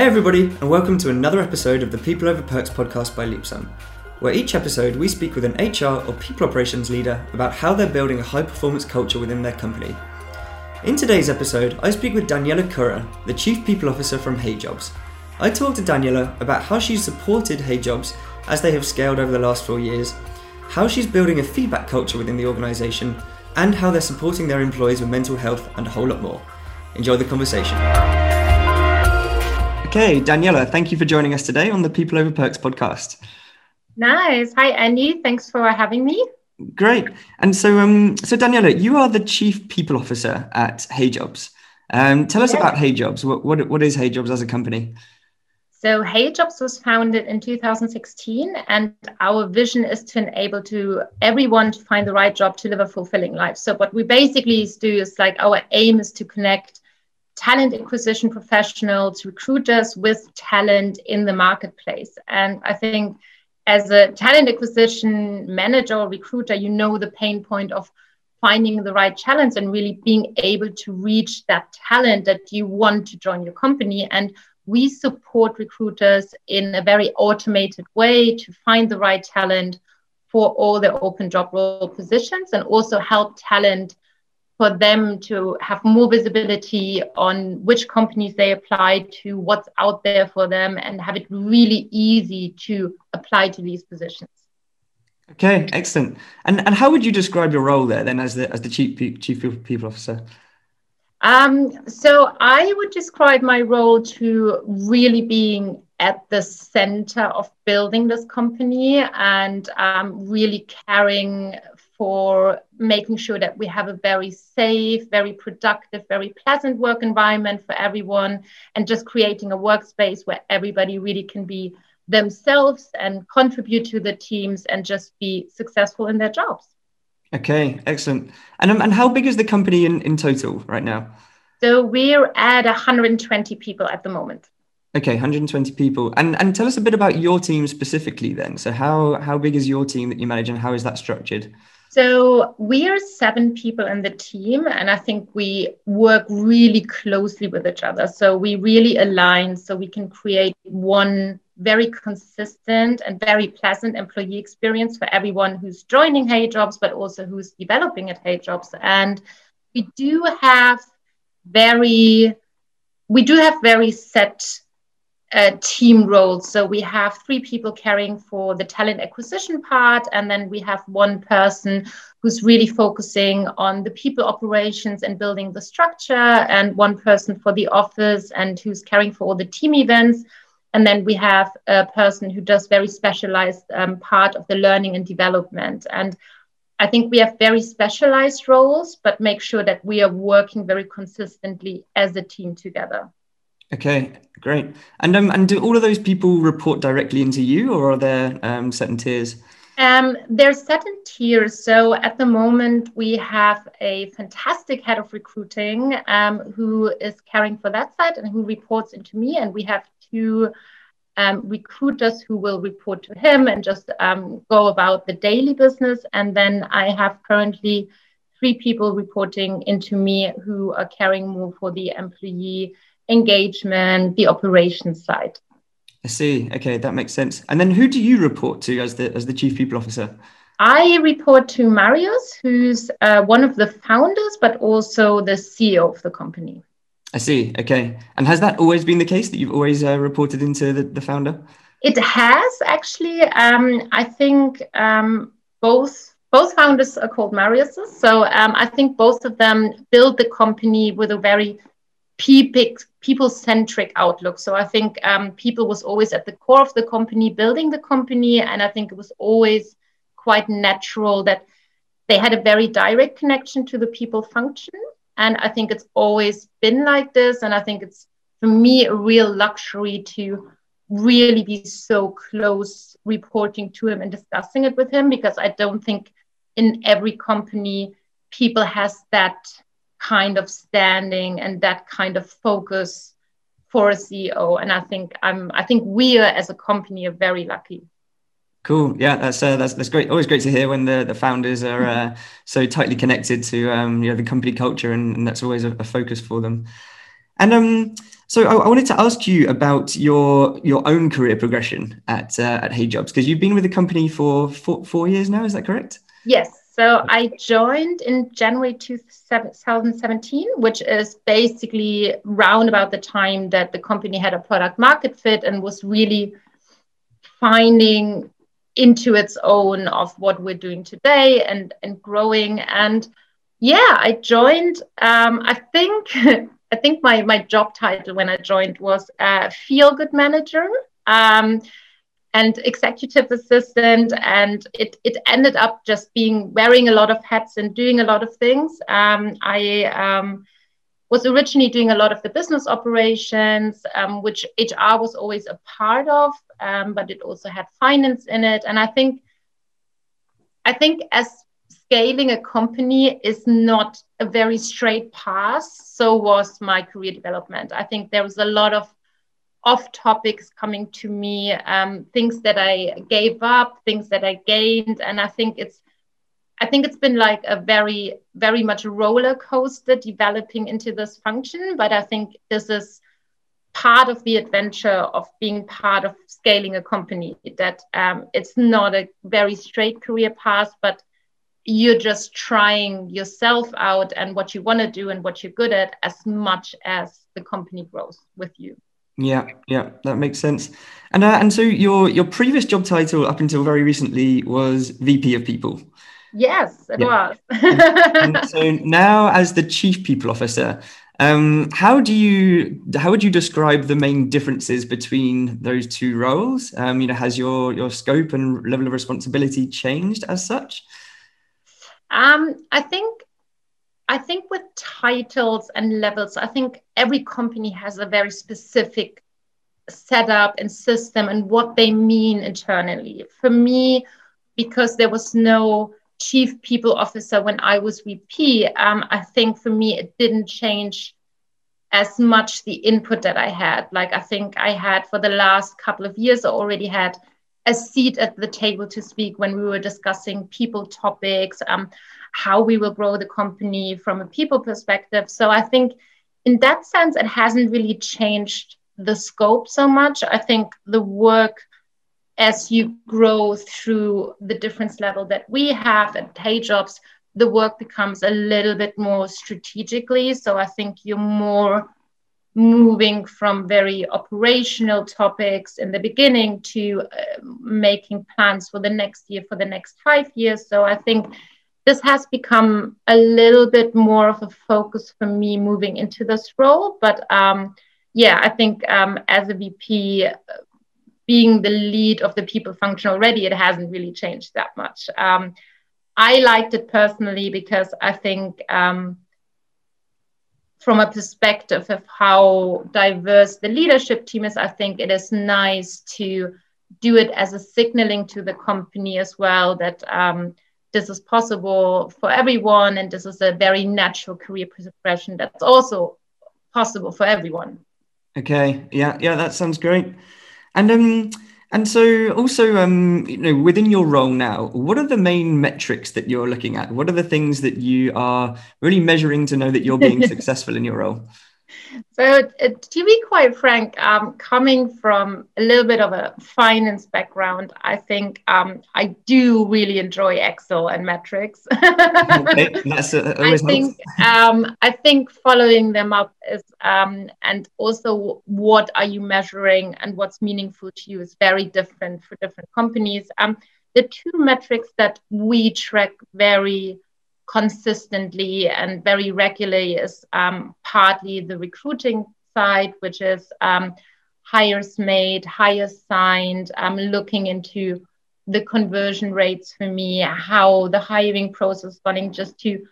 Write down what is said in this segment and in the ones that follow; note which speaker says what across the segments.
Speaker 1: Hey, everybody, and welcome to another episode of the People Over Perks podcast by Leapsome, where each episode we speak with an HR or people operations leader about how they're building a high performance culture within their company. In today's episode, I speak with Daniela Curra, the Chief People Officer from HeyJobs. I talk to Daniela about how she's supported HeyJobs as they have scaled over the last four years, how she's building a feedback culture within the organisation, and how they're supporting their employees with mental health and a whole lot more. Enjoy the conversation. Okay, Daniela, thank you for joining us today on the People Over Perks podcast.
Speaker 2: Nice. Hi, Andy. Thanks for having me.
Speaker 1: Great. And so, um, so Daniela, you are the Chief People Officer at HeyJobs. Um, tell us yes. about HeyJobs. What, what, what is HeyJobs as a company?
Speaker 2: So HeyJobs was founded in 2016, and our vision is to enable to everyone to find the right job to live a fulfilling life. So what we basically do is like our aim is to connect talent acquisition professionals, recruiters with talent in the marketplace. And I think as a talent acquisition manager or recruiter, you know the pain point of finding the right talent and really being able to reach that talent that you want to join your company. And we support recruiters in a very automated way to find the right talent for all their open job role positions and also help talent for them to have more visibility on which companies they apply to, what's out there for them, and have it really easy to apply to these positions.
Speaker 1: Okay, excellent. And and how would you describe your role there then as the as the chief chief people officer?
Speaker 2: Um, so I would describe my role to really being at the center of building this company and um, really caring for making sure that we have a very safe, very productive, very pleasant work environment for everyone, and just creating a workspace where everybody really can be themselves and contribute to the teams and just be successful in their jobs.
Speaker 1: Okay, excellent. And, um, and how big is the company in, in total right now?
Speaker 2: So we're at 120 people at the moment.
Speaker 1: Okay, 120 people. And and tell us a bit about your team specifically then. So how how big is your team that you manage and how is that structured?
Speaker 2: So we are seven people in the team, and I think we work really closely with each other. So we really align so we can create one very consistent and very pleasant employee experience for everyone who's joining HeyJobs, but also who's developing at HeyJobs. And we do have very we do have very set uh, team roles. So we have three people caring for the talent acquisition part, and then we have one person who's really focusing on the people operations and building the structure, and one person for the office and who's caring for all the team events. And then we have a person who does very specialized um, part of the learning and development. And I think we have very specialized roles, but make sure that we are working very consistently as a team together.
Speaker 1: Okay, great. And um, and do all of those people report directly into you, or are there um, certain tiers?
Speaker 2: Um, there's certain tiers. So at the moment, we have a fantastic head of recruiting um, who is caring for that side and who reports into me, and we have two um, recruiters who will report to him and just um, go about the daily business. And then I have currently three people reporting into me who are caring more for the employee engagement, the operations side.
Speaker 1: I see. Okay, that makes sense. And then who do you report to as the as the chief people officer?
Speaker 2: I report to Marius, who's uh, one of the founders, but also the CEO of the company.
Speaker 1: I see. Okay. And has that always been the case that you've always uh, reported into the, the founder?
Speaker 2: It has actually. Um, I think um, both both founders are called Marius. So um, I think both of them built the company with a very people centric outlook. So I think um, people was always at the core of the company, building the company, and I think it was always quite natural that they had a very direct connection to the people function. And I think it's always been like this. And I think it's for me a real luxury to really be so close reporting to him and discussing it with him because I don't think in every company people has that kind of standing and that kind of focus for a CEO. And I think I'm I think we are as a company are very lucky.
Speaker 1: Cool. Yeah, that's uh, that's that's great. Always great to hear when the, the founders are uh, so tightly connected to um, you know the company culture, and, and that's always a, a, focus for them. And um, So I, I, wanted to ask you about your your own career progression at uh, at HeyJobs because you've been with the company for four, four years now. Is that correct?
Speaker 2: Yes. So I joined in January 2017, which is basically round about the time that the company had a product market fit and was really finding into its own of what we're doing today and and growing. And yeah i joined um, i think I think my, my job title when I joined was uh, feel good manager. Um, and executive assistant. And it, it ended up just being wearing a lot of hats and doing a lot of things. Um, I um, was originally doing a lot of the business operations, um, which HR was always a part of, um, but it also had finance in it. And I think I think as scaling a company is not a very straight path. So was my career development. I think there was a lot of off topics coming to me, um, things that I gave up, things that I gained, and I think it's I think it's been like a very, very much roller coaster developing into this function. But I think this is part of the adventure of being part of scaling a company that um, it's not a very straight career path, but you're just trying yourself out and what you want to do and what you're good at as much as the company grows with you
Speaker 1: yeah yeah that makes sense. And uh, and so your your previous job title up until very recently was vp of people.
Speaker 2: Yes it yeah. was.
Speaker 1: And, and so now as the chief people officer um, how do you how would you describe the main differences between those two roles? Um, you know has your your scope and level of responsibility changed as such?
Speaker 2: Um, I think I think with titles and levels, I think every company has a very specific setup and system and what they mean internally. For me, because there was no chief people officer when I was VP, um, I think for me it didn't change as much the input that I had. Like I think I had for the last couple of years, I already had a seat at the table to speak when we were discussing people topics, um, how we will grow the company from a people perspective. So I think in that sense, it hasn't really changed the scope so much. I think the work as you grow through the difference level that we have at HeyJobs, the work becomes a little bit more strategically. So I think you're more moving from very operational topics in the beginning to uh, making plans for the next year, for the next five years. So I think this has become a little bit more of a focus for me moving into this role. But um, yeah, I think um, as a VP, being the lead of the people function already, it hasn't really changed that much. Um, I liked it personally because I think um, from a perspective of how diverse the leadership team is, I think it is nice to do it as a signaling to the company as well that um, this is possible for everyone and this is a very natural career progression that's also possible for everyone.
Speaker 1: Okay, yeah, yeah, that sounds great. And um, and so, also, um, you know, within your role now, what are the main metrics that you're looking at? What are the things that you are really measuring to know that you're being successful in your role?
Speaker 2: So, uh, to be quite frank, um, coming from a little bit of a finance background, I think um, I do really enjoy Excel and metrics. okay. That's, uh, I think um, I think following them up is um, and also what are you measuring and what's meaningful to you is very different for different companies. Um, the two metrics that we track very consistently and very regularly is um, partly the recruiting side, which is um, hires made, hires signed, um, looking into the conversion rates for me, how the hiring process running, just to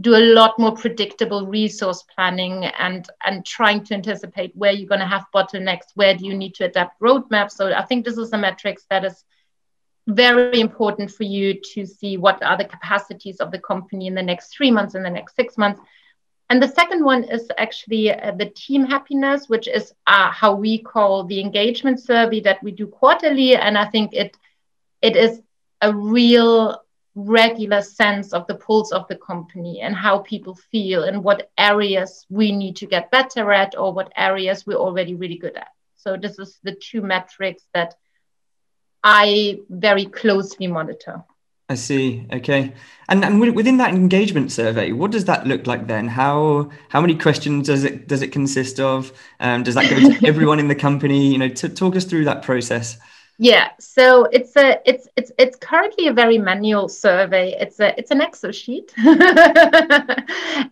Speaker 2: do a lot more predictable resource planning and and trying to anticipate where you're going to have bottlenecks, where do you need to adapt roadmaps. So I think this is a metrics that is very important for you to see what are the capacities of the company in the next three months, in the next six months. And the second one is actually uh, the team happiness, which is uh, how we call the engagement survey that we do quarterly. And I think it it is a real regular sense of the pulse of the company and how people feel and what areas we need to get better at or what areas we're already really good at. So this is the two metrics that I very closely monitor.
Speaker 1: I see. Okay. And and within that engagement survey, what does that look like then? How how many questions does it does it consist of? Um, does that go to everyone in the company? You know, to talk us through that process.
Speaker 2: Yeah, so it's a it's it's it's currently a very manual survey. It's a it's an Excel sheet.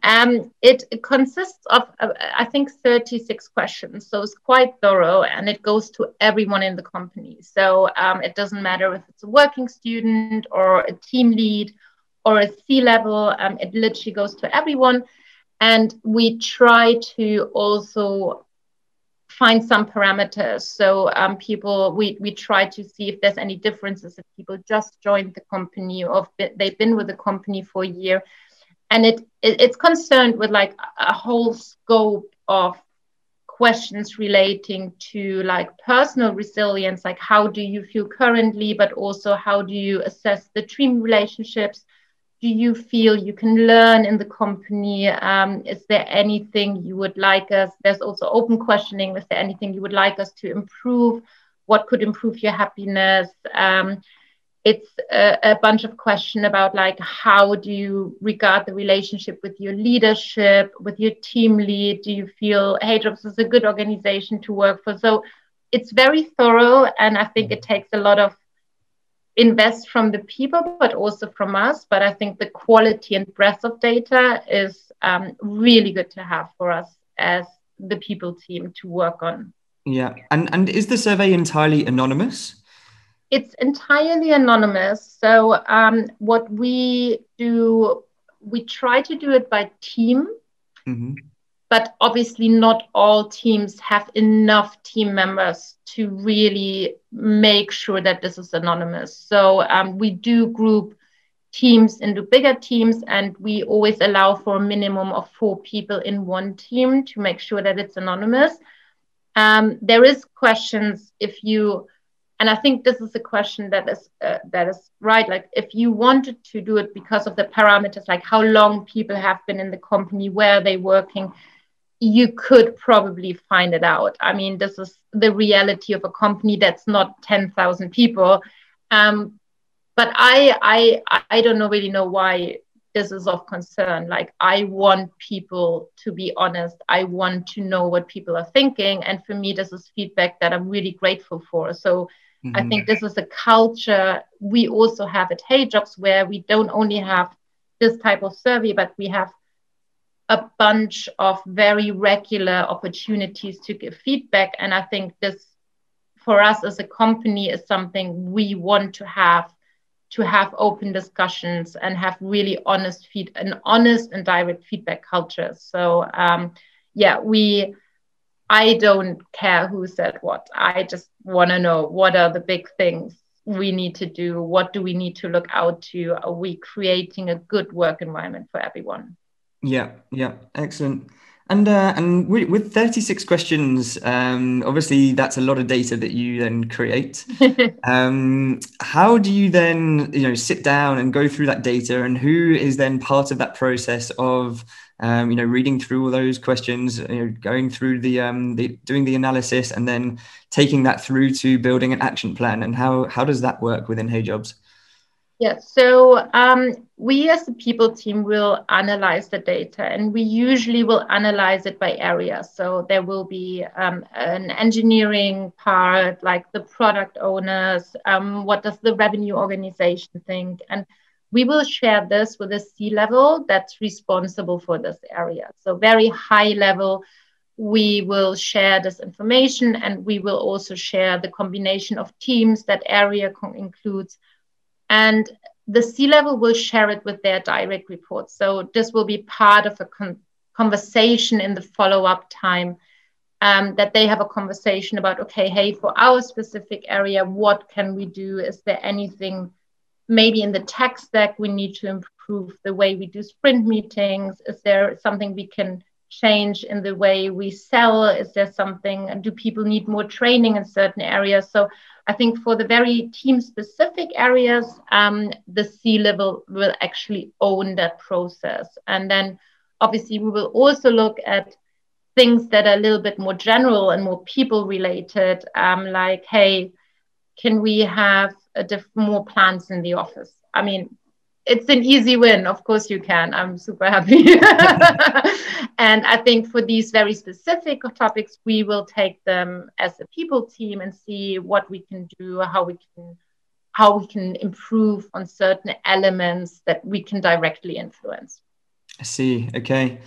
Speaker 2: um, it, consists of uh, I think 36 questions, so it's quite thorough, and it goes to everyone in the company. So um, it doesn't matter if it's a working student or a team lead or a C level. Um, it literally goes to everyone, and we try to also find some parameters. So um, people, we, we try to see if there's any differences if people just joined the company or they've been with the company for a year. And it, it it's concerned with like a whole scope of questions relating to like personal resilience, like how do you feel currently, but also how do you assess the team relationships, do you feel you can learn in the company? Um, is there anything you would like us? There's also open questioning. Is there anything you would like us to improve? What could improve your happiness? Um, it's a, a, bunch of question about like how do you regard the relationship with your leadership, with your team lead? Do you feel HeyJobs is a good organization to work for? So it's very thorough, and I think it takes a lot of invest from the people, but also from us. But I think the quality and breadth of data is um, really good to have for us as the people team to work on.
Speaker 1: Yeah, and and is the survey entirely anonymous?
Speaker 2: It's entirely anonymous. So um, what we do, we try to do it by team. Mm-hmm but obviously not all teams have enough team members to really make sure that this is anonymous. So um, we do group teams into bigger teams and we always allow for a minimum of four people in one team to make sure that it's anonymous. Um, there is questions if you and I think this is a question that is uh, that is right. Like if you wanted to do it because of the parameters, like how long people have been in the company, where are they working, you could probably find it out. I mean, this is the reality of a company that's not 10,000 people. Um, but I, I, I don't know, really know why this is of concern. Like, I want people to be honest. I want to know what people are thinking. And for me, this is feedback that I'm really grateful for. So mm-hmm. I think this is a culture we also have at HeyJobs where we don't only have this type of survey, but we have a bunch of very regular opportunities to give feedback. And I think this, for us as a company, is something we want to have to have open discussions and have really honest feed an honest and direct feedback culture. So um, yeah, we I don't care who said what. I just want to know what are the big things we need to do? What do we need to look out to? Are we creating a good work environment for everyone?
Speaker 1: Yeah, yeah, excellent. And uh, and with 36 questions, um, obviously that's a lot of data that you then create. um, how do you then you know sit down and go through that data, and who is then part of that process of um, you know reading through all those questions, you know, going through the, um, the doing the analysis, and then taking that through to building an action plan? And how how does that work within HeyJobs?
Speaker 2: Yeah, so um, we as the people team will analyze the data and we usually will analyze it by area. So there will be um, an engineering part, like the product owners, um, what does the revenue organization think? And we will share this with the C level that's responsible for this area. So, very high level, we will share this information and we will also share the combination of teams that area includes and the C level will share it with their direct reports. So this will be part of a con- conversation in the follow up time um, that they have a conversation about, okay, hey, for our specific area, what can we do? Is there anything maybe in the tech stack we need to improve the way we do sprint meetings? Is there something we can change in the way we sell? Is there something, do people need more training in certain areas? So I think for the very team specific areas, um, the C level will actually own that process. And then obviously we will also look at things that are a little bit more general and more people related, um, like, hey, can we have diff- more plants in the office? I mean, it's an easy win. Of course, you can. I'm super happy. and I think for these very specific topics, we will take them as a people team and see what we can do, how we can how we can improve on certain elements that we can directly influence.
Speaker 1: I see. Okay,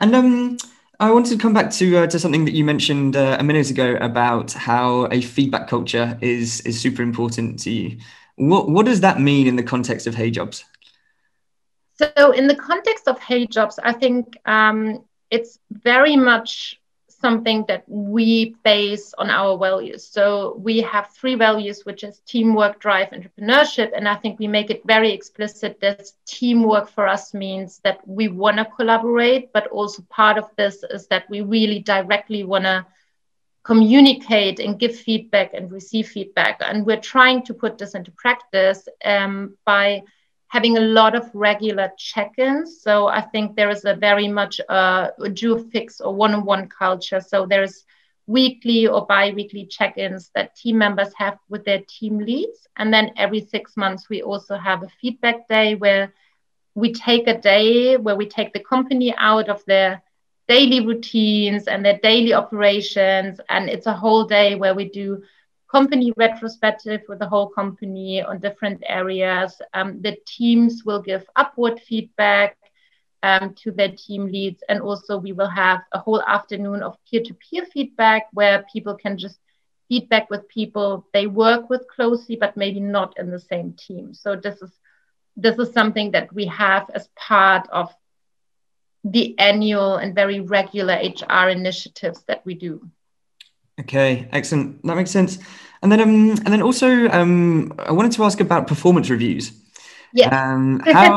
Speaker 1: and um, I wanted to come back to uh, to something that you mentioned uh, a minute ago about how a feedback culture is is super important to you. What what does that mean in the context of HeyJobs?
Speaker 2: So, in the context of HeyJobs, I think um, it's very much something that we base on our values. So, we have three values, which is teamwork, drive, entrepreneurship. And I think we make it very explicit that teamwork for us means that we want to collaborate, but also part of this is that we really directly want to communicate and give feedback and receive feedback. And we're trying to put this into practice um, by having a lot of regular check-ins. So I think there is a very much uh, a jour fixe or one-on-one culture. So there's weekly or bi-weekly check-ins that team members have with their team leads. And then every six months, we also have a feedback day where we take a day where we take the company out of their daily routines and their daily operations. And it's a whole day where we do company retrospective with the whole company on different areas. Um, the teams will give upward feedback um, to their team leads. And also, we will have a whole afternoon of peer to peer feedback where people can just feedback with people they work with closely, but maybe not in the same team. So, this is this is something that we have as part of the annual and very regular HR initiatives that we do.
Speaker 1: Okay, excellent. That makes sense. And then, um, and then also, um, I wanted to ask about performance reviews.
Speaker 2: Yeah.
Speaker 1: Um, how,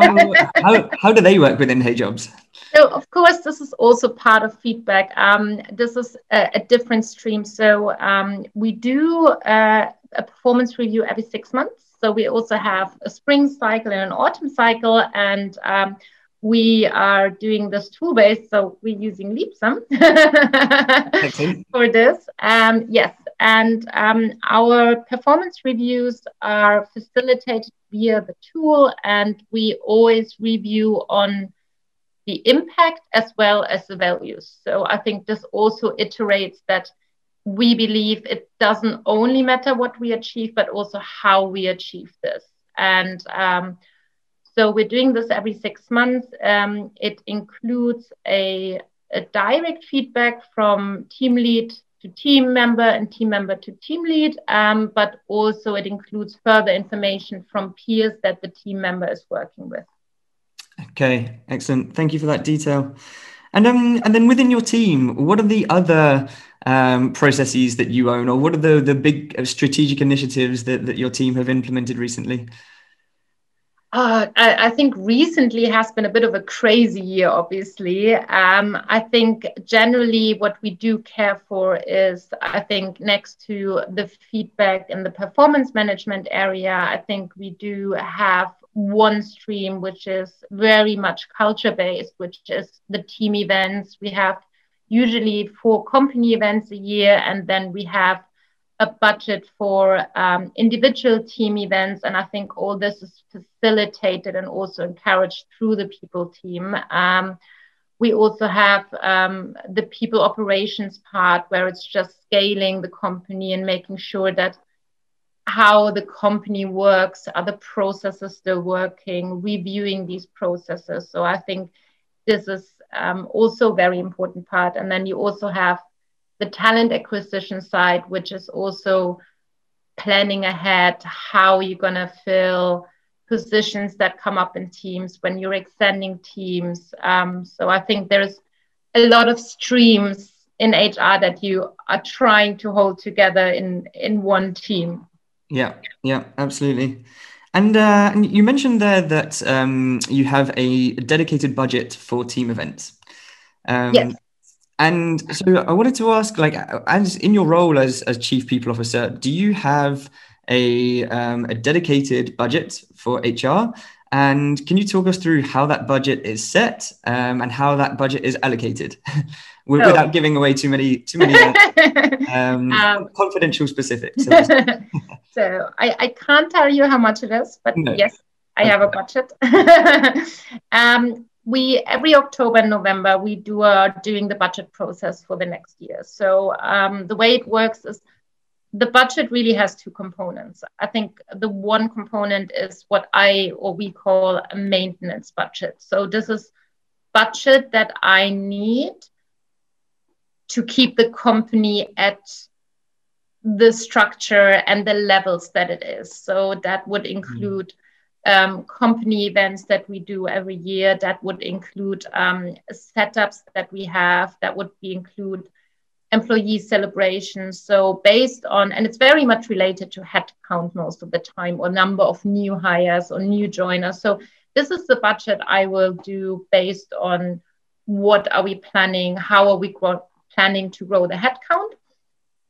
Speaker 1: how, how do they work within HeyJobs?
Speaker 2: So, of course, this is also part of feedback. Um, this is a, a different stream. So, um, we do uh, a performance review every six months. So, we also have a spring cycle and an autumn cycle. And um, we are doing this tool based, so we're using Leapsome for this. Um, yes, and um, our performance reviews are facilitated via the tool, and we always review on the impact as well as the values. So I think this also iterates that we believe it doesn't only matter what we achieve, but also how we achieve this. And um, so we're doing this every six months. Um, it includes a, a direct feedback from team lead to team member and team member to team lead, um, but also it includes further information from peers that the team member is working with.
Speaker 1: Okay, excellent. Thank you for that detail. And um, and then within your team, what are the other um, processes that you own, or what are the the big uh, strategic initiatives that, that your team have implemented recently?
Speaker 2: Uh, I, I, think recently has been a bit of a crazy year, obviously. Um, I think generally what we do care for is, I think, next to the feedback and the performance management area, I think we do have one stream which is very much culture based, which is the team events. We have usually four company events a year, and then we have a budget for um, individual team events. And I think all this is facilitated and also encouraged through the people team. Um, we also have um, the people operations part where it's just scaling the company and making sure that how the company works, are the processes still working, reviewing these processes. So I think this is um, also a very important part. And then you also have the talent acquisition side, which is also planning ahead how you're going to fill positions that come up in teams when you're extending teams. Um, so I think there's a lot of streams in HR that you are trying to hold together in in one team.
Speaker 1: Yeah, yeah, absolutely. And, uh, and you mentioned there that um, you have a dedicated budget for team events.
Speaker 2: Um, yes.
Speaker 1: And so I wanted to ask, like, as in your role as as chief people officer, do you have a, um, a dedicated budget for HR. And can you talk us through how that budget is set um, and how that budget is allocated, without giving away too many too many uh, um, um, confidential specifics?
Speaker 2: so I, I can't tell you how much it is, but no. yes, I okay. have a budget. We every October and November we do a doing the budget process for the next year. So um, the way it works is the budget really has two components. I think the one component is what I or we call a maintenance budget. So this is budget that I need to keep the company at the structure and the levels that it is. So that would include mm um, company events that we do every year. That would include um, setups that we have. That would be include employee celebrations. So based on, and it's very much related to headcount most of the time, or number of new hires or new joiners. So this is the budget I will do based on what are we planning, how are we planning to grow the headcount,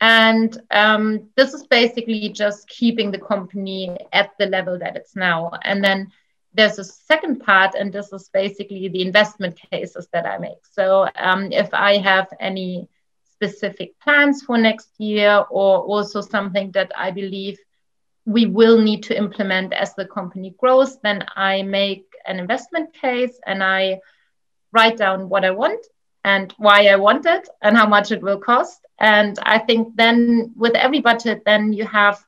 Speaker 2: and um, this is basically just keeping the company at the level that it's now. And then there's a second part, and this is basically the investment cases that I make. So um, if I have any specific plans for next year, or also something that I believe we will need to implement as the company grows, then I make an investment case and I write down what I want and why I want it and how much it will cost. And I think then with every budget, then you have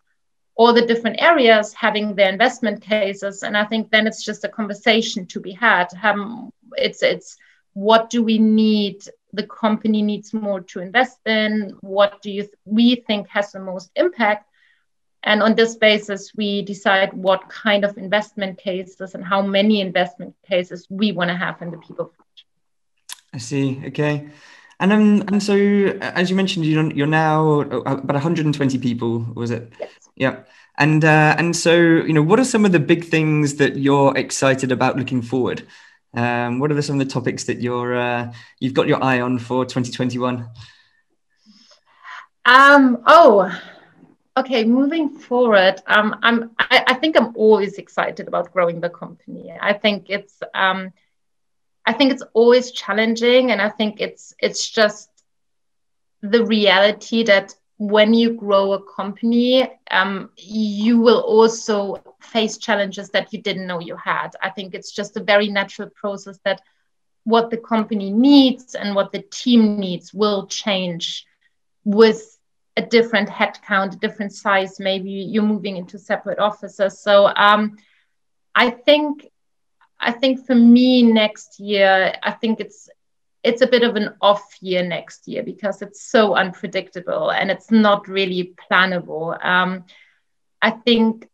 Speaker 2: all the different areas having their investment cases. And I think then it's just a conversation to be had. Um, it's it's what do we need? The company needs more to invest in. What do you th- we think has the most impact? And on this basis, we decide what kind of investment cases and how many investment cases we want to have in the people
Speaker 1: I see. Okay. And um, and so as you mentioned, you're you're now about 120 people, was it?
Speaker 2: Yes.
Speaker 1: Yeah. And uh, and so you know, what are some of the big things that you're excited about looking forward? Um, what are some of the topics that you're uh, you've got your eye on for 2021?
Speaker 2: Um. Oh. Okay. Moving forward, um, I'm. I, I think I'm always excited about growing the company. I think it's um I think it's always challenging, and I think it's it's just the reality that when you grow a company, um, you will also face challenges that you didn't know you had. I think it's just a very natural process that what the company needs and what the team needs will change with a different headcount, a different size. Maybe you're moving into separate offices. So um, I think I think for me next year, I think it's it's a bit of an off year next year because it's so unpredictable and it's not really plannable. Um, I think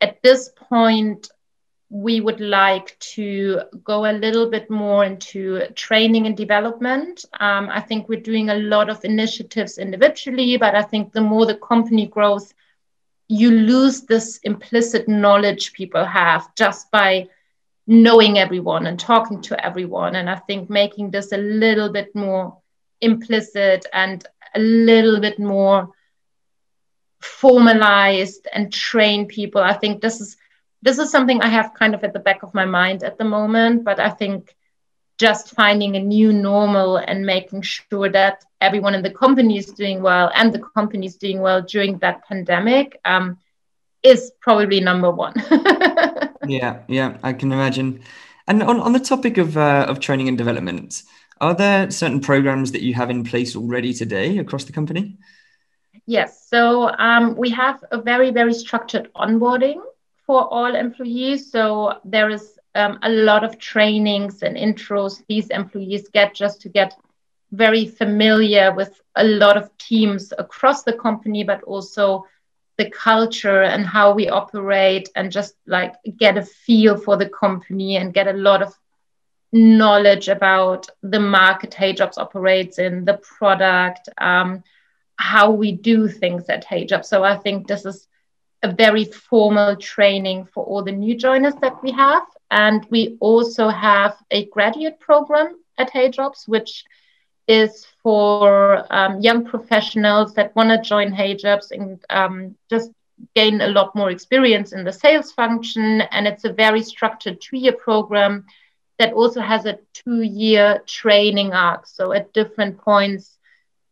Speaker 2: at this point we would like to go a little bit more into training and development. Um, I think we're doing a lot of initiatives individually, but I think the more the company grows, you lose this implicit knowledge people have just by knowing everyone and talking to everyone. And I think making this a little bit more implicit and a little bit more formalized and train people. I think this is this is something I have kind of at the back of my mind at the moment, but I think just finding a new normal and making sure that everyone in the company is doing well and the company is doing well during that pandemic um, is probably number one.
Speaker 1: yeah, yeah, I can imagine. And on, on the topic of uh, of training and development, are there certain programs that you have in place already today across the company?
Speaker 2: Yes, so um, we have a very very structured onboarding for all employees. So there is um, a lot of trainings and intros these employees get just to get very familiar with a lot of teams across the company, but also the culture and how we operate and just like get a feel for the company and get a lot of knowledge about the market HeyJobs operates in, the product, um, how we do things at HeyJobs. So I think this is a very formal training for all the new joiners that we have. And we also have a graduate program at HeyJobs, which is for um, young professionals that want to join HeyJobs and um, just gain a lot more experience in the sales function. And it's a very structured two year program that also has a two year training arc. So at different points,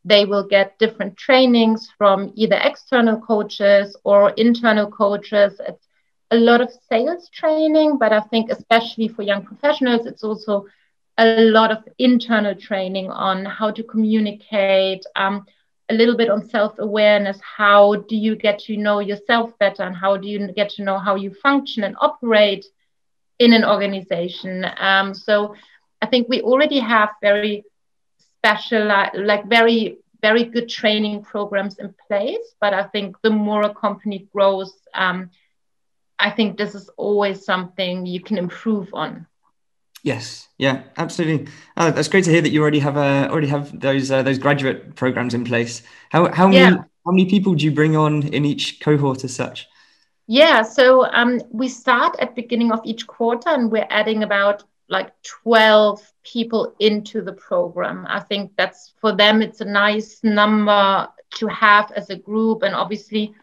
Speaker 2: they will get different trainings from either external coaches or internal coaches. It's a lot of sales training, but I think especially for young professionals, it's also a lot of internal training on how to communicate, um, a little bit on self awareness. How do you get to know yourself better, and how do you get to know how you function and operate in an organization? Um, so I think we already have very special, like very very good training programs in place. But I think the more a company grows, um, I think this is always something you can improve on.
Speaker 1: Yes, yeah, absolutely. Oh, that's great to hear that you already have uh, already have those uh, those graduate programs in place. How how many yeah. how many people do you bring on in each cohort as such?
Speaker 2: Yeah, so um, we start at beginning of each quarter, and we're adding about like 12 people into the program. I think that's for them, it's a nice number to have as a group. And obviously,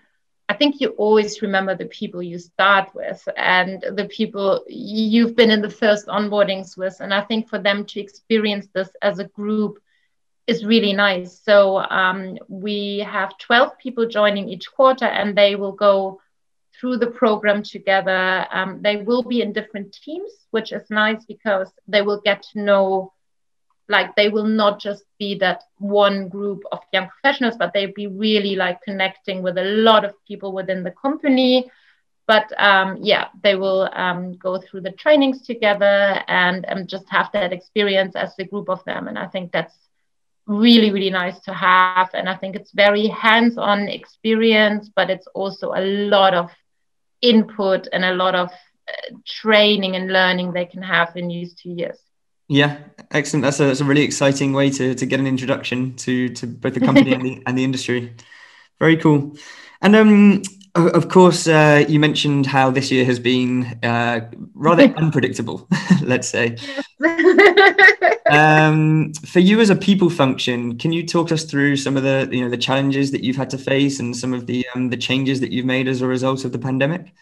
Speaker 2: I think you always remember the people you start with and the people you've been in the first onboardings with. And I think for them to experience this as a group is really nice. So um, we have 12 people joining each quarter and they will go through the program together. Um, they will be in different teams, which is nice because they will get to know like they will not just be that one group of young professionals but they'll be really like connecting with a lot of people within the company. But um, yeah they will um, go through the trainings together and um, just have that experience as a group of them. And i think that's really really nice to have. And i think it's very hands-on experience but it's also a lot of input and a lot of uh, training and learning they can have in these two years
Speaker 1: yeah, excellent. That's a, that's a really exciting way to, to get an introduction to, to both the company and, the, and the industry. Very cool. And um, of course, uh, you mentioned how this year has been uh, rather unpredictable, let's say. um, for you as a people function, can you talk us through some of the you know the challenges that you've had to face and some of the um, the changes that you've made as a result of the pandemic?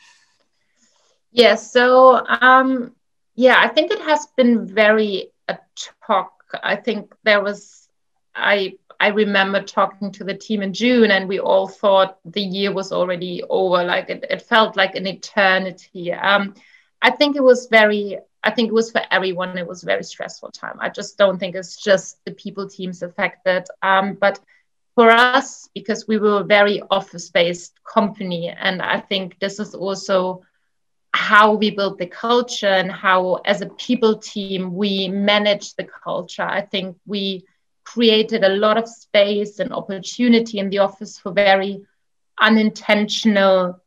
Speaker 2: Yes. Yeah, so um, yeah, I think it has been very ad hoc. I think there was, I I remember talking to the team in June, and we all thought the year was already over. Like it, it felt like an eternity. Um, I think it was very. I think it was for everyone. It was a very stressful time. I just don't think it's just the people teams affected. Um, but for us, because we were a very office-based company, and I think this is also how we build the culture and how, as a people team, we manage the culture. I think we created a lot of space and opportunity in the office for very unintentional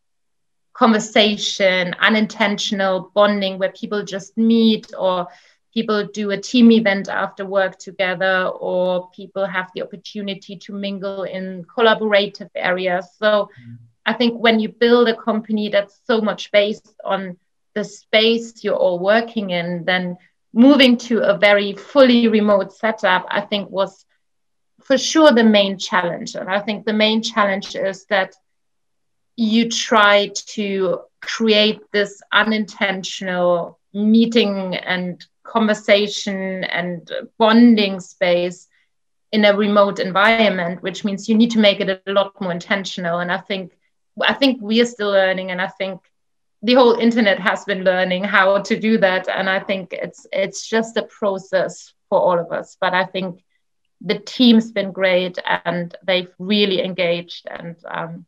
Speaker 2: conversation, unintentional bonding where people just meet or people do a team event after work together or people have the opportunity to mingle in collaborative areas. So mm. I think when you build a company that's so much based on the space you're all working in, then moving to a very fully remote setup, I think was for sure the main challenge. And I think the main challenge is that you try to create this unintentional meeting and conversation and bonding space in a remote environment, which means you need to make it a lot more intentional. And I think I think we are still learning, and I think the whole internet has been learning how to do that. And I think it's it's just a process for all of us. But I think the team's been great, and they've really engaged. And um,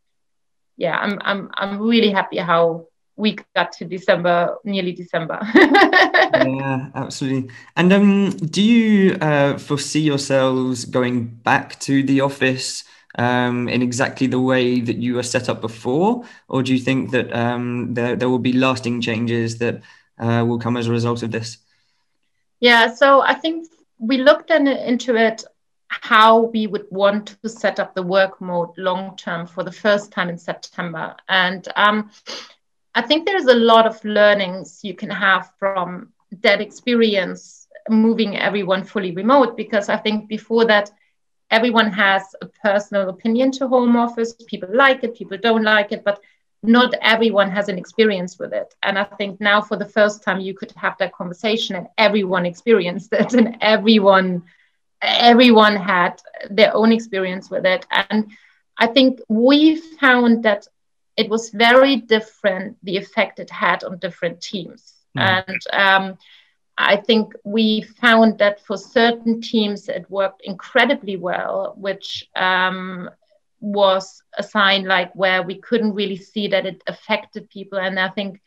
Speaker 2: yeah, I'm I'm I'm really happy how we got to December, nearly December.
Speaker 1: yeah, absolutely. And um, do you uh, foresee yourselves going back to the office? Um, in exactly the way that you were set up before, or do you think that um, there there will be lasting changes that uh, will come as a result of this?
Speaker 2: Yeah, so I think we looked in, into it how we would want to set up the work mode long term for the first time in September, and um, I think there's a lot of learnings you can have from that experience moving everyone fully remote because I think before that everyone has a personal opinion to home office. People like it, people don't like it, but not everyone has an experience with it. And I think now for the first time you could have that conversation and everyone experienced it and everyone everyone had their own experience with it. And I think we found that it was very different the effect it had on different teams. Mm. And um, I think we found that for certain teams it worked incredibly well, which um, was a sign like where we couldn't really see that it affected people. And I think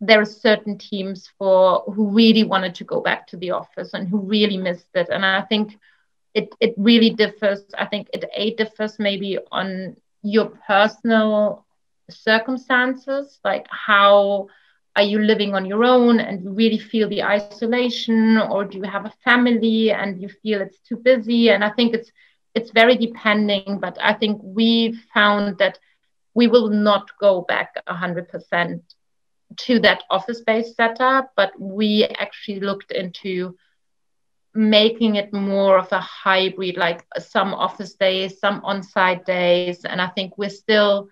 Speaker 2: there are certain teams for who really wanted to go back to the office and who really missed it. And I think it it really differs. I think it a differs maybe on your personal circumstances, like how are you living on your own and you really feel the isolation or do you have a family and you feel it's too busy? And i think it's it's very depending but i think we found that we will not go back 100% to that office based setup but we actually looked into making it more of a hybrid like some office days some on-site days. And i think we're still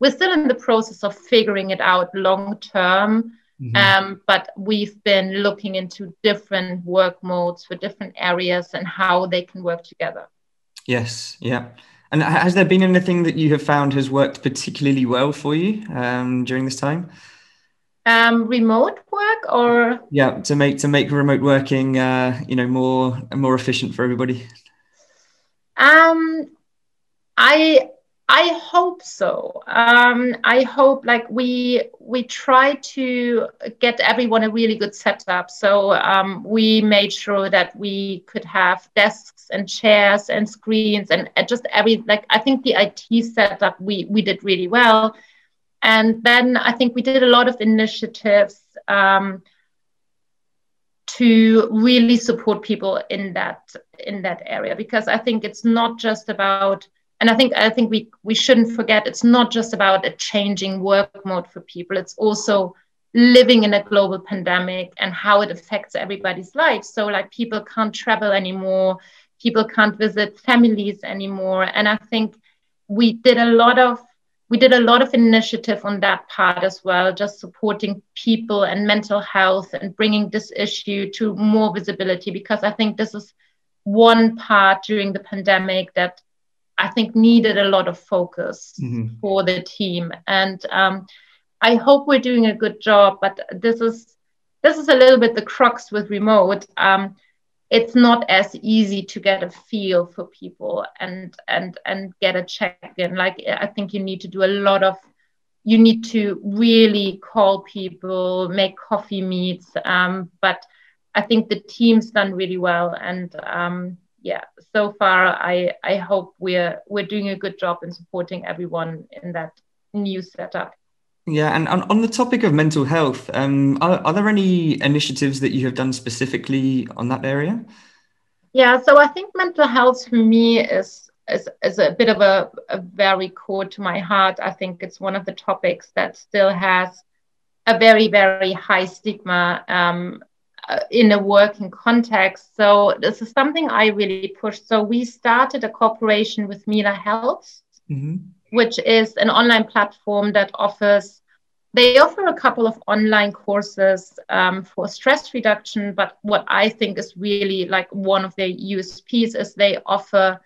Speaker 2: we're still in the process of figuring it out long term. Mm-hmm. Um, but we've been looking into different work modes for different areas and how they can work together.
Speaker 1: Yes, yeah. And has there been anything that you have found has worked particularly well for you um, during this time?
Speaker 2: Um, remote work, or
Speaker 1: yeah, to make to make remote working, uh, you know, more more efficient for everybody.
Speaker 2: Um, I I hope so. Um, I hope like we we try to get everyone a really good setup. So um, we made sure that we could have desks and chairs and screens and just every like I think the IT setup we we did really well. And then I think we did a lot of initiatives um, to really support people in that in that area because I think it's not just about and I think I think we we shouldn't forget it's not just about a changing work mode for people. It's also living in a global pandemic and how it affects everybody's life. So like people can't travel anymore, people can't visit families anymore, and I think we did a lot of we did a lot of initiative on that part as well, just supporting people and mental health and bringing this issue to more visibility because I think this is one part during the pandemic that I think needed a lot of focus mm-hmm. for the team. And um, I hope we're doing a good job. But this is this is a little bit the crux with remote. Um, it's not as easy to get a feel for people and and and get a check in. Like I think you need to do a lot of you need to really call people, make coffee meets. Um, but I think the team's done really well and um, yeah, so far I I hope we're we're doing a good job in supporting everyone in that new setup.
Speaker 1: Yeah, and on, on the topic of mental health, um, are, are there any initiatives that you have done specifically on that area?
Speaker 2: Yeah, so I think mental health for me is is, is a bit of a, a very core to my heart. I think it's one of the topics that still has a very very high stigma um, uh, in a working context. So this is something I really pushed. So we started a cooperation with Mila Health, mm-hmm. which is an online platform that offers. They offer a couple of online courses um, for stress reduction, but what I think is really like one of their USPs is they offer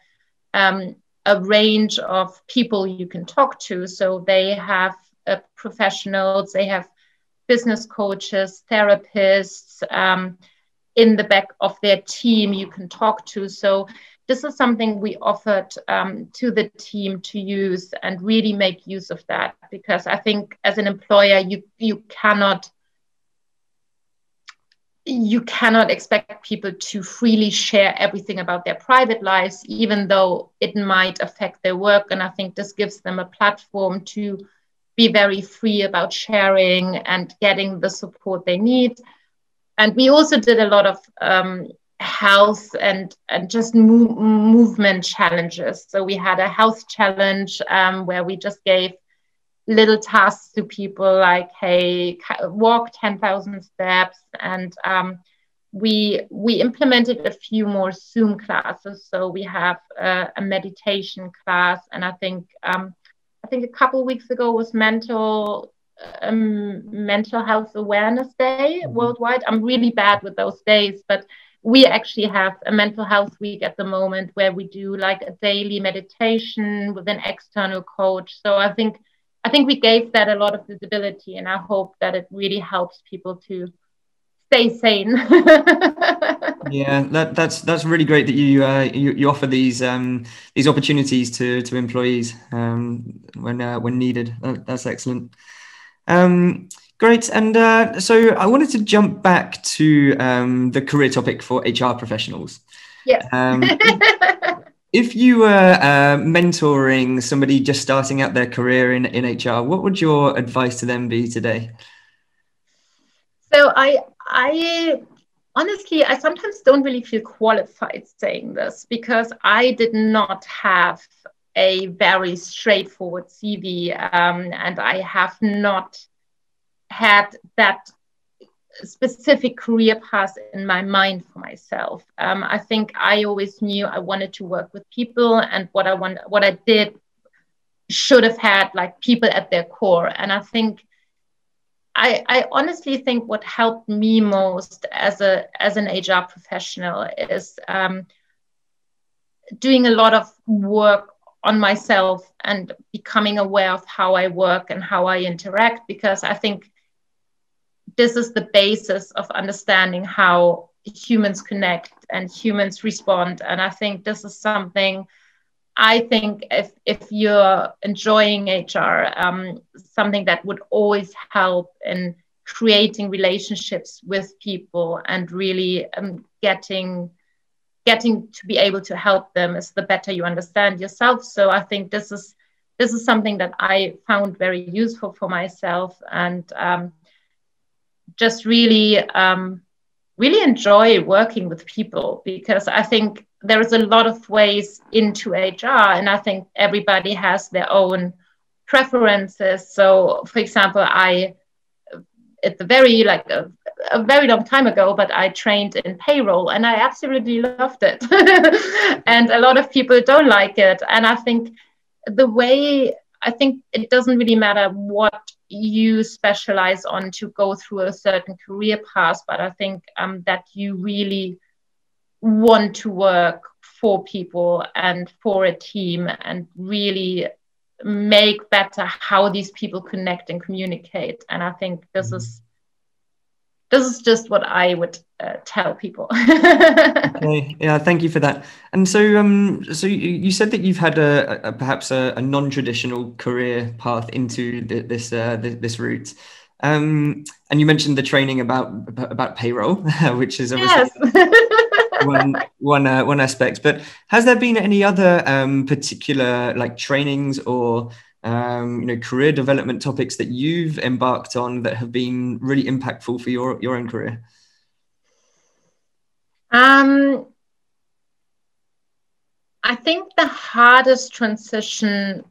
Speaker 2: um, a range of people you can talk to. So they have uh, professionals, they have business coaches, therapists um, in the back of their team you can talk to. So this is something we offered um, to the team to use and really make use of that because I think as an employer you you cannot you cannot expect people to freely share everything about their private lives, even though it might affect their work. And I think this gives them a platform to be very free about sharing and getting the support they need. And we also did a lot of um, health and, and just move, movement challenges. So we had a health challenge um, where we just gave little tasks to people like, hey, walk 10,000 steps. And um, we, we implemented a few more Zoom classes. So we have a meditation class. And I think um, think a couple of weeks ago was mental um, mental health awareness day mm-hmm. worldwide. I'm really bad with those days, but we actually have a mental health week at the moment where we do like a daily meditation with an external coach. So I think I think we gave that a lot of visibility, and I hope that it really helps people to stay sane.
Speaker 1: yeah, that, that's that's really great that you uh, you, you offer these um, these opportunities to to employees um, when uh, when needed. That, that's excellent. Um, great, and uh, so I wanted to jump back to um, the career topic for HR professionals.
Speaker 2: Yeah. Um,
Speaker 1: If you were uh, mentoring somebody just starting out their career in, in HR, what would your advice to them be today?
Speaker 2: So I I honestly I sometimes don't really feel qualified saying this because I did not have a very straightforward CV um, and I have not had that specific career path in my mind for myself. Um, I think I always knew I wanted to work with people, and what I want, what I did, should have had like people at their core. And I think, I, I honestly think what helped me most as a as an HR professional is um, doing a lot of work on myself and becoming aware of how I work and how I interact because I think this is the basis of understanding how humans connect and humans respond. And I think this is something I think if if you're enjoying HR, um, something that would always help in creating relationships with people and really um, getting getting to be able to help them is the better you understand yourself. So I think this is this is something that I found very useful for myself and um, just really um, really enjoy working with people because I think there is a lot of ways into HR, and I think everybody has their own preferences. So, for example, I at the very like a, a, very long time ago, but I trained in payroll and I absolutely loved it. and a lot of people don't like it. And I think the way I think it doesn't really matter what you specialize on to go through a certain career path, but I think um, that you really want to work for people and for a team and really make better how these people connect and communicate. And I think this mm-hmm. is this is just what I would uh, tell people.
Speaker 1: okay, yeah, thank you for that. And so, um, so you, you said that you've had a, a perhaps a, a, non-traditional career path into the, this, uh, this, this route. Um, and you mentioned the training about about payroll, which is obviously yes. one one uh, one aspect. But has there been any other um, particular like trainings or um, you know, career development topics that you've embarked on that have been really impactful for your your own career?
Speaker 2: Um, I think the hardest transition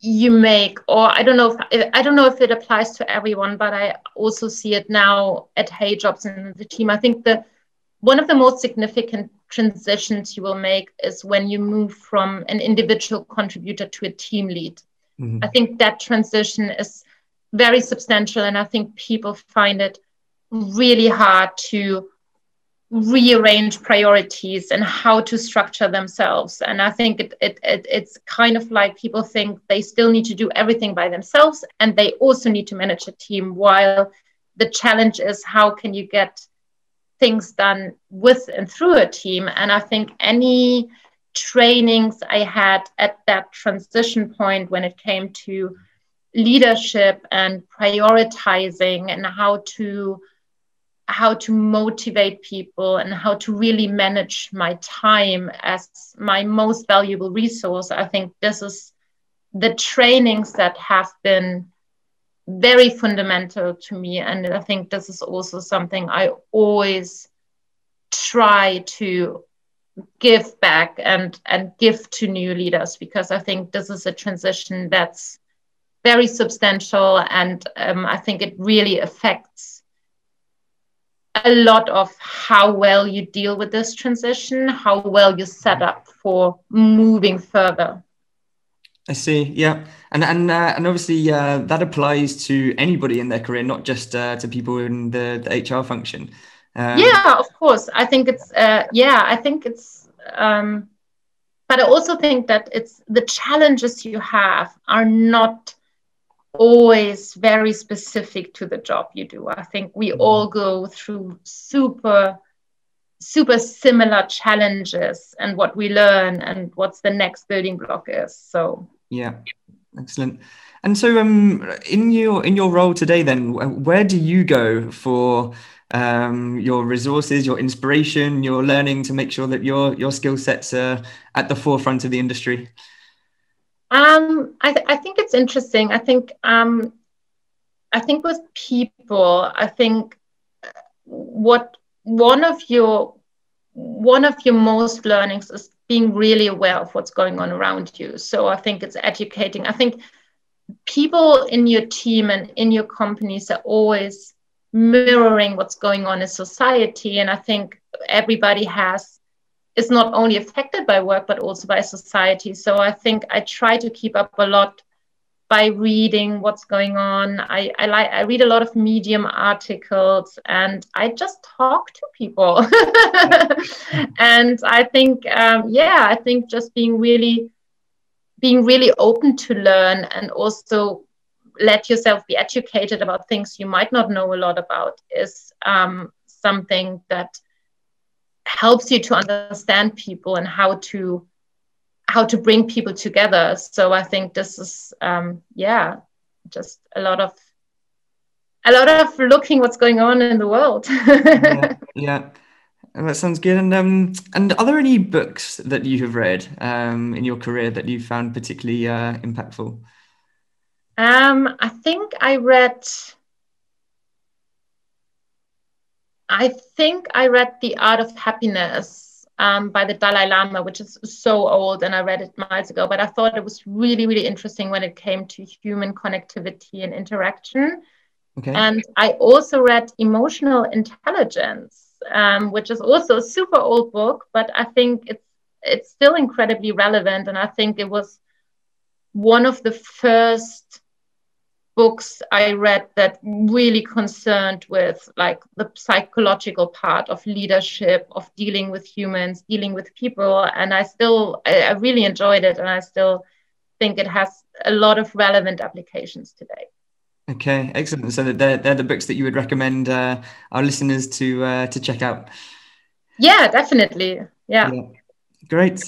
Speaker 2: you make, or I don't know if I don't know if it applies to everyone, but I also see it now at HeyJobs and the team. I think the one of the most significant transitions you will make is when you move from an individual contributor to a team lead. Mm-hmm. I think that transition is very substantial, and I think people find it really hard to rearrange priorities and how to structure themselves. And I think it, it, it, it's kind of like people think they still need to do everything by themselves, and they also need to manage a team. While the challenge is how can you get things done with and through a team. And I think any trainings I had at that transition point when it came to leadership and prioritizing and how to how to motivate people and how to really manage my time as my most valuable resource i think this is the trainings that have been very fundamental to me. And I think this is also something I always try to give back and and give to new leaders because I think this is a transition that's very substantial and um, I think it really affects a lot of how well you deal with this transition, how well you set up for moving further.
Speaker 1: I see. Yeah, and and uh, and obviously uh, that applies to anybody in their career, not just uh, to people in the, the HR function.
Speaker 2: Um, yeah, of course. I think it's uh, yeah. I think it's. Um, but I also think that it's the challenges you have are not always very specific to the job you do. I think we mm-hmm. all go through super super similar challenges and what we learn and what's the next building block is. So
Speaker 1: yeah, excellent. And so, um, in your in your role today, then, where do you go for um, your resources, your inspiration, your learning to make sure that your your skill sets are at the forefront of the industry?
Speaker 2: Um, I, th- I think it's interesting. I think um, I think with people, I think what one of your one of your most learnings is being really aware of what's going on around you. So I think it's educating. I think people in your team and in your companies are always mirroring what's going on in society. And I think everybody has is not only affected by work but also by society. So I think I try to keep up a lot by reading what's going on. I, I like I read a lot of medium articles and I just talk to people. and I think um, yeah, I think just being really being really open to learn and also let yourself be educated about things you might not know a lot about is um, something that helps you to understand people and how to how to bring people together. So I think this is um, yeah, just a lot of a lot of looking what's going on in the world.
Speaker 1: yeah, yeah. That sounds good. And um, and are there any books that you have read um, in your career that you found particularly uh, impactful?
Speaker 2: Um, I think I read. I think I read The Art of Happiness um, by the Dalai Lama, which is so old, and I read it miles ago. But I thought it was really, really interesting when it came to human connectivity and interaction. Okay. And I also read Emotional Intelligence, um, which is also a super old book, but I think it's it's still incredibly relevant. And I think it was one of the first books I read that really concerned with like the psychological part of leadership, of dealing with humans, dealing with people. And I still, I, I really enjoyed it. And I still think it has a lot of relevant applications today.
Speaker 1: Okay, excellent. So they're, they're the books that you would recommend uh, our listeners to uh, to check out.
Speaker 2: Yeah, definitely. Yeah. yeah.
Speaker 1: Great.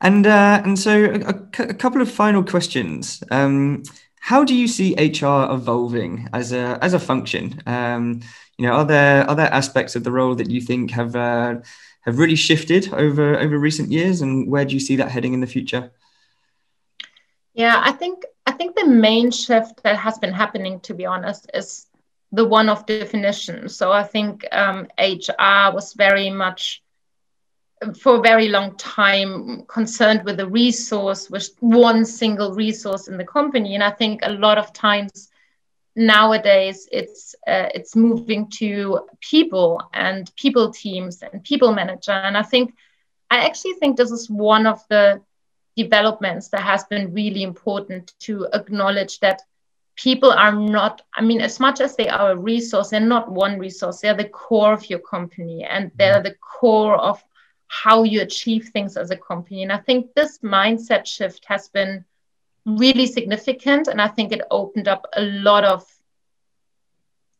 Speaker 1: And uh, and so a, a, couple of final questions. Um, how do you see HR evolving as a as a function? Um, you know, are there are there aspects of the role that you think have uh, have really shifted over over recent years, and where do you see that heading in the future?
Speaker 2: Yeah, I think I think the main shift that has been happening, to be honest, is the one of definition. So I think um, HR was very much for a very long time concerned with the resource, with one single resource in the company. And I think a lot of times nowadays it's uh, it's moving to people and people teams and people manager. And I think I actually think this is one of the developments that has been really important to acknowledge that people are not i mean as much as they are a resource they're not one resource they're the core of your company and they're the core of how you achieve things as a company. And I think this mindset shift has been really significant. And I think it opened up a lot of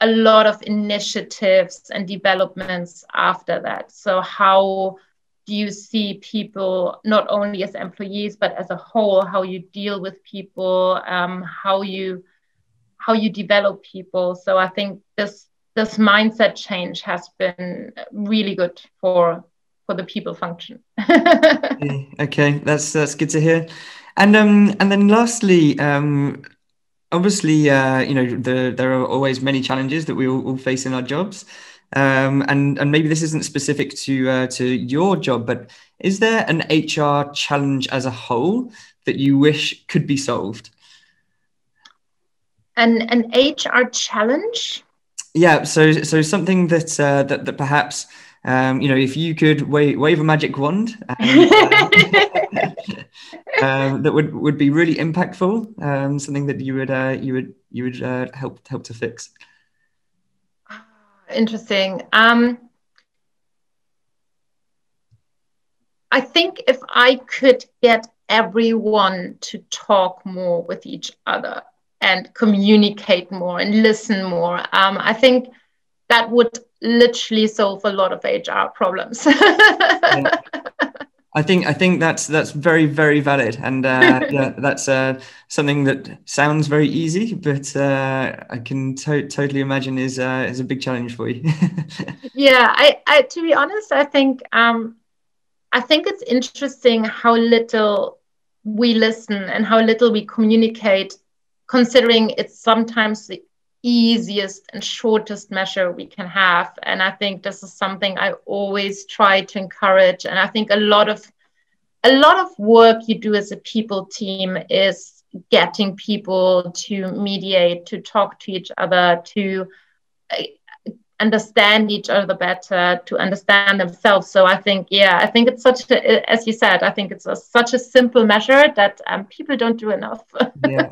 Speaker 2: a lot of initiatives and developments after that. So how do you see people not only as employees but as a whole? How you deal with people? Um, how you how you develop people? So I think this this mindset change has been really good for for the people function.
Speaker 1: okay, that's that's good to hear. And um and then lastly, um obviously uh, you know the, there are always many challenges that we all, all face in our jobs. Um, and and maybe this isn't specific to uh, to your job, but is there an HR challenge as a whole that you wish could be solved?
Speaker 2: An an HR challenge?
Speaker 1: Yeah, so so something that uh, that that perhaps Um, you know, if you could wave, wave a magic wand, and, uh, um, that would, would be really impactful. Um, something that you would uh, you would you would uh, help help to fix.
Speaker 2: Interesting. Um, I think if I could get everyone to talk more with each other and communicate more and listen more, um, I think that would literally solve a lot of HR problems.
Speaker 1: yeah. I think I think that's that's very very valid, and uh, yeah, that's uh, something that sounds very easy, but uh, I can to- totally imagine is uh, is a big challenge for you.
Speaker 2: yeah, I, I to be honest, I think um, I think it's interesting how little we listen and how little we communicate, considering it's sometimes the easiest and shortest measure we can have. And I think this is something I always try to encourage. And I think a lot of a lot of work you do as a people team is getting people to mediate, to talk to each other, to uh, understand each other better, to understand themselves. So I think, yeah, I think it's such a, as you said, I think it's a, such a simple measure that um, people don't do enough.
Speaker 1: yeah.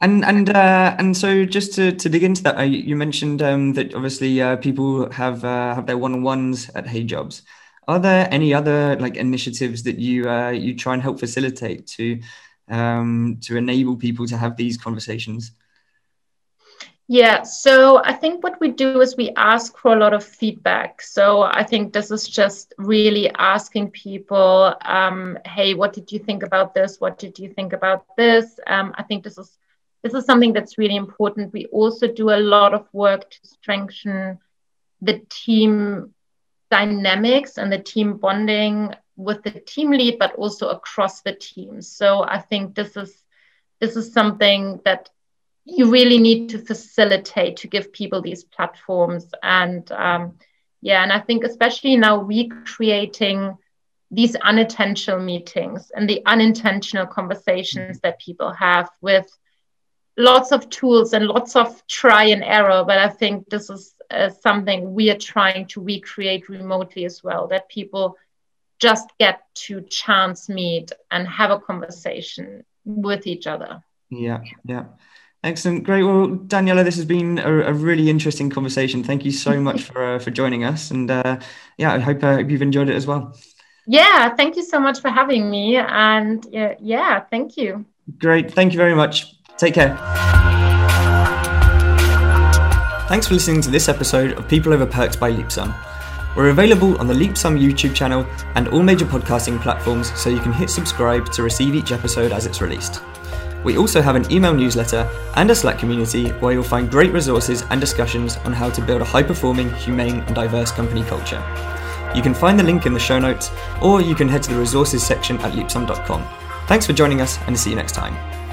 Speaker 1: And and uh, and so just to, to dig into that, uh, you mentioned um, that obviously uh, people have uh, have their one on ones at HeyJobs. Are there any other like initiatives that you uh, you try and help facilitate to um, to enable people to have these conversations?
Speaker 2: Yeah, so I think what we do is we ask for a lot of feedback. So I think this is just really asking people, um, hey, what did you think about this? What did you think about this? Um, I think this is this is something that's really important. We also do a lot of work to strengthen the team dynamics and the team bonding with the team lead, but also across the team. So I think this is this is something that you really need to facilitate to give people these platforms and um, yeah and i think especially now recreating these unintentional meetings and the unintentional conversations that people have with lots of tools and lots of try and error but i think this is uh, something we are trying to recreate remotely as well that people just get to chance meet and have a conversation with each other
Speaker 1: yeah yeah Excellent, great. Well, Daniela, this has been a, a really interesting conversation. Thank you so much for uh, for joining us, and uh, yeah, I hope uh, you've enjoyed it as well.
Speaker 2: Yeah, thank you so much for having me, and yeah, thank you.
Speaker 1: Great, thank you very much. Take care. Thanks for listening to this episode of People Over Perks by Leapsome. We're available on the Leapsome YouTube channel and all major podcasting platforms, so you can hit subscribe to receive each episode as it's released. We also have an email newsletter and a Slack community where you'll find great resources and discussions on how to build a high performing, humane, and diverse company culture. You can find the link in the show notes, or you can head to the resources section at leapsome.com. Thanks for joining us, and see you next time.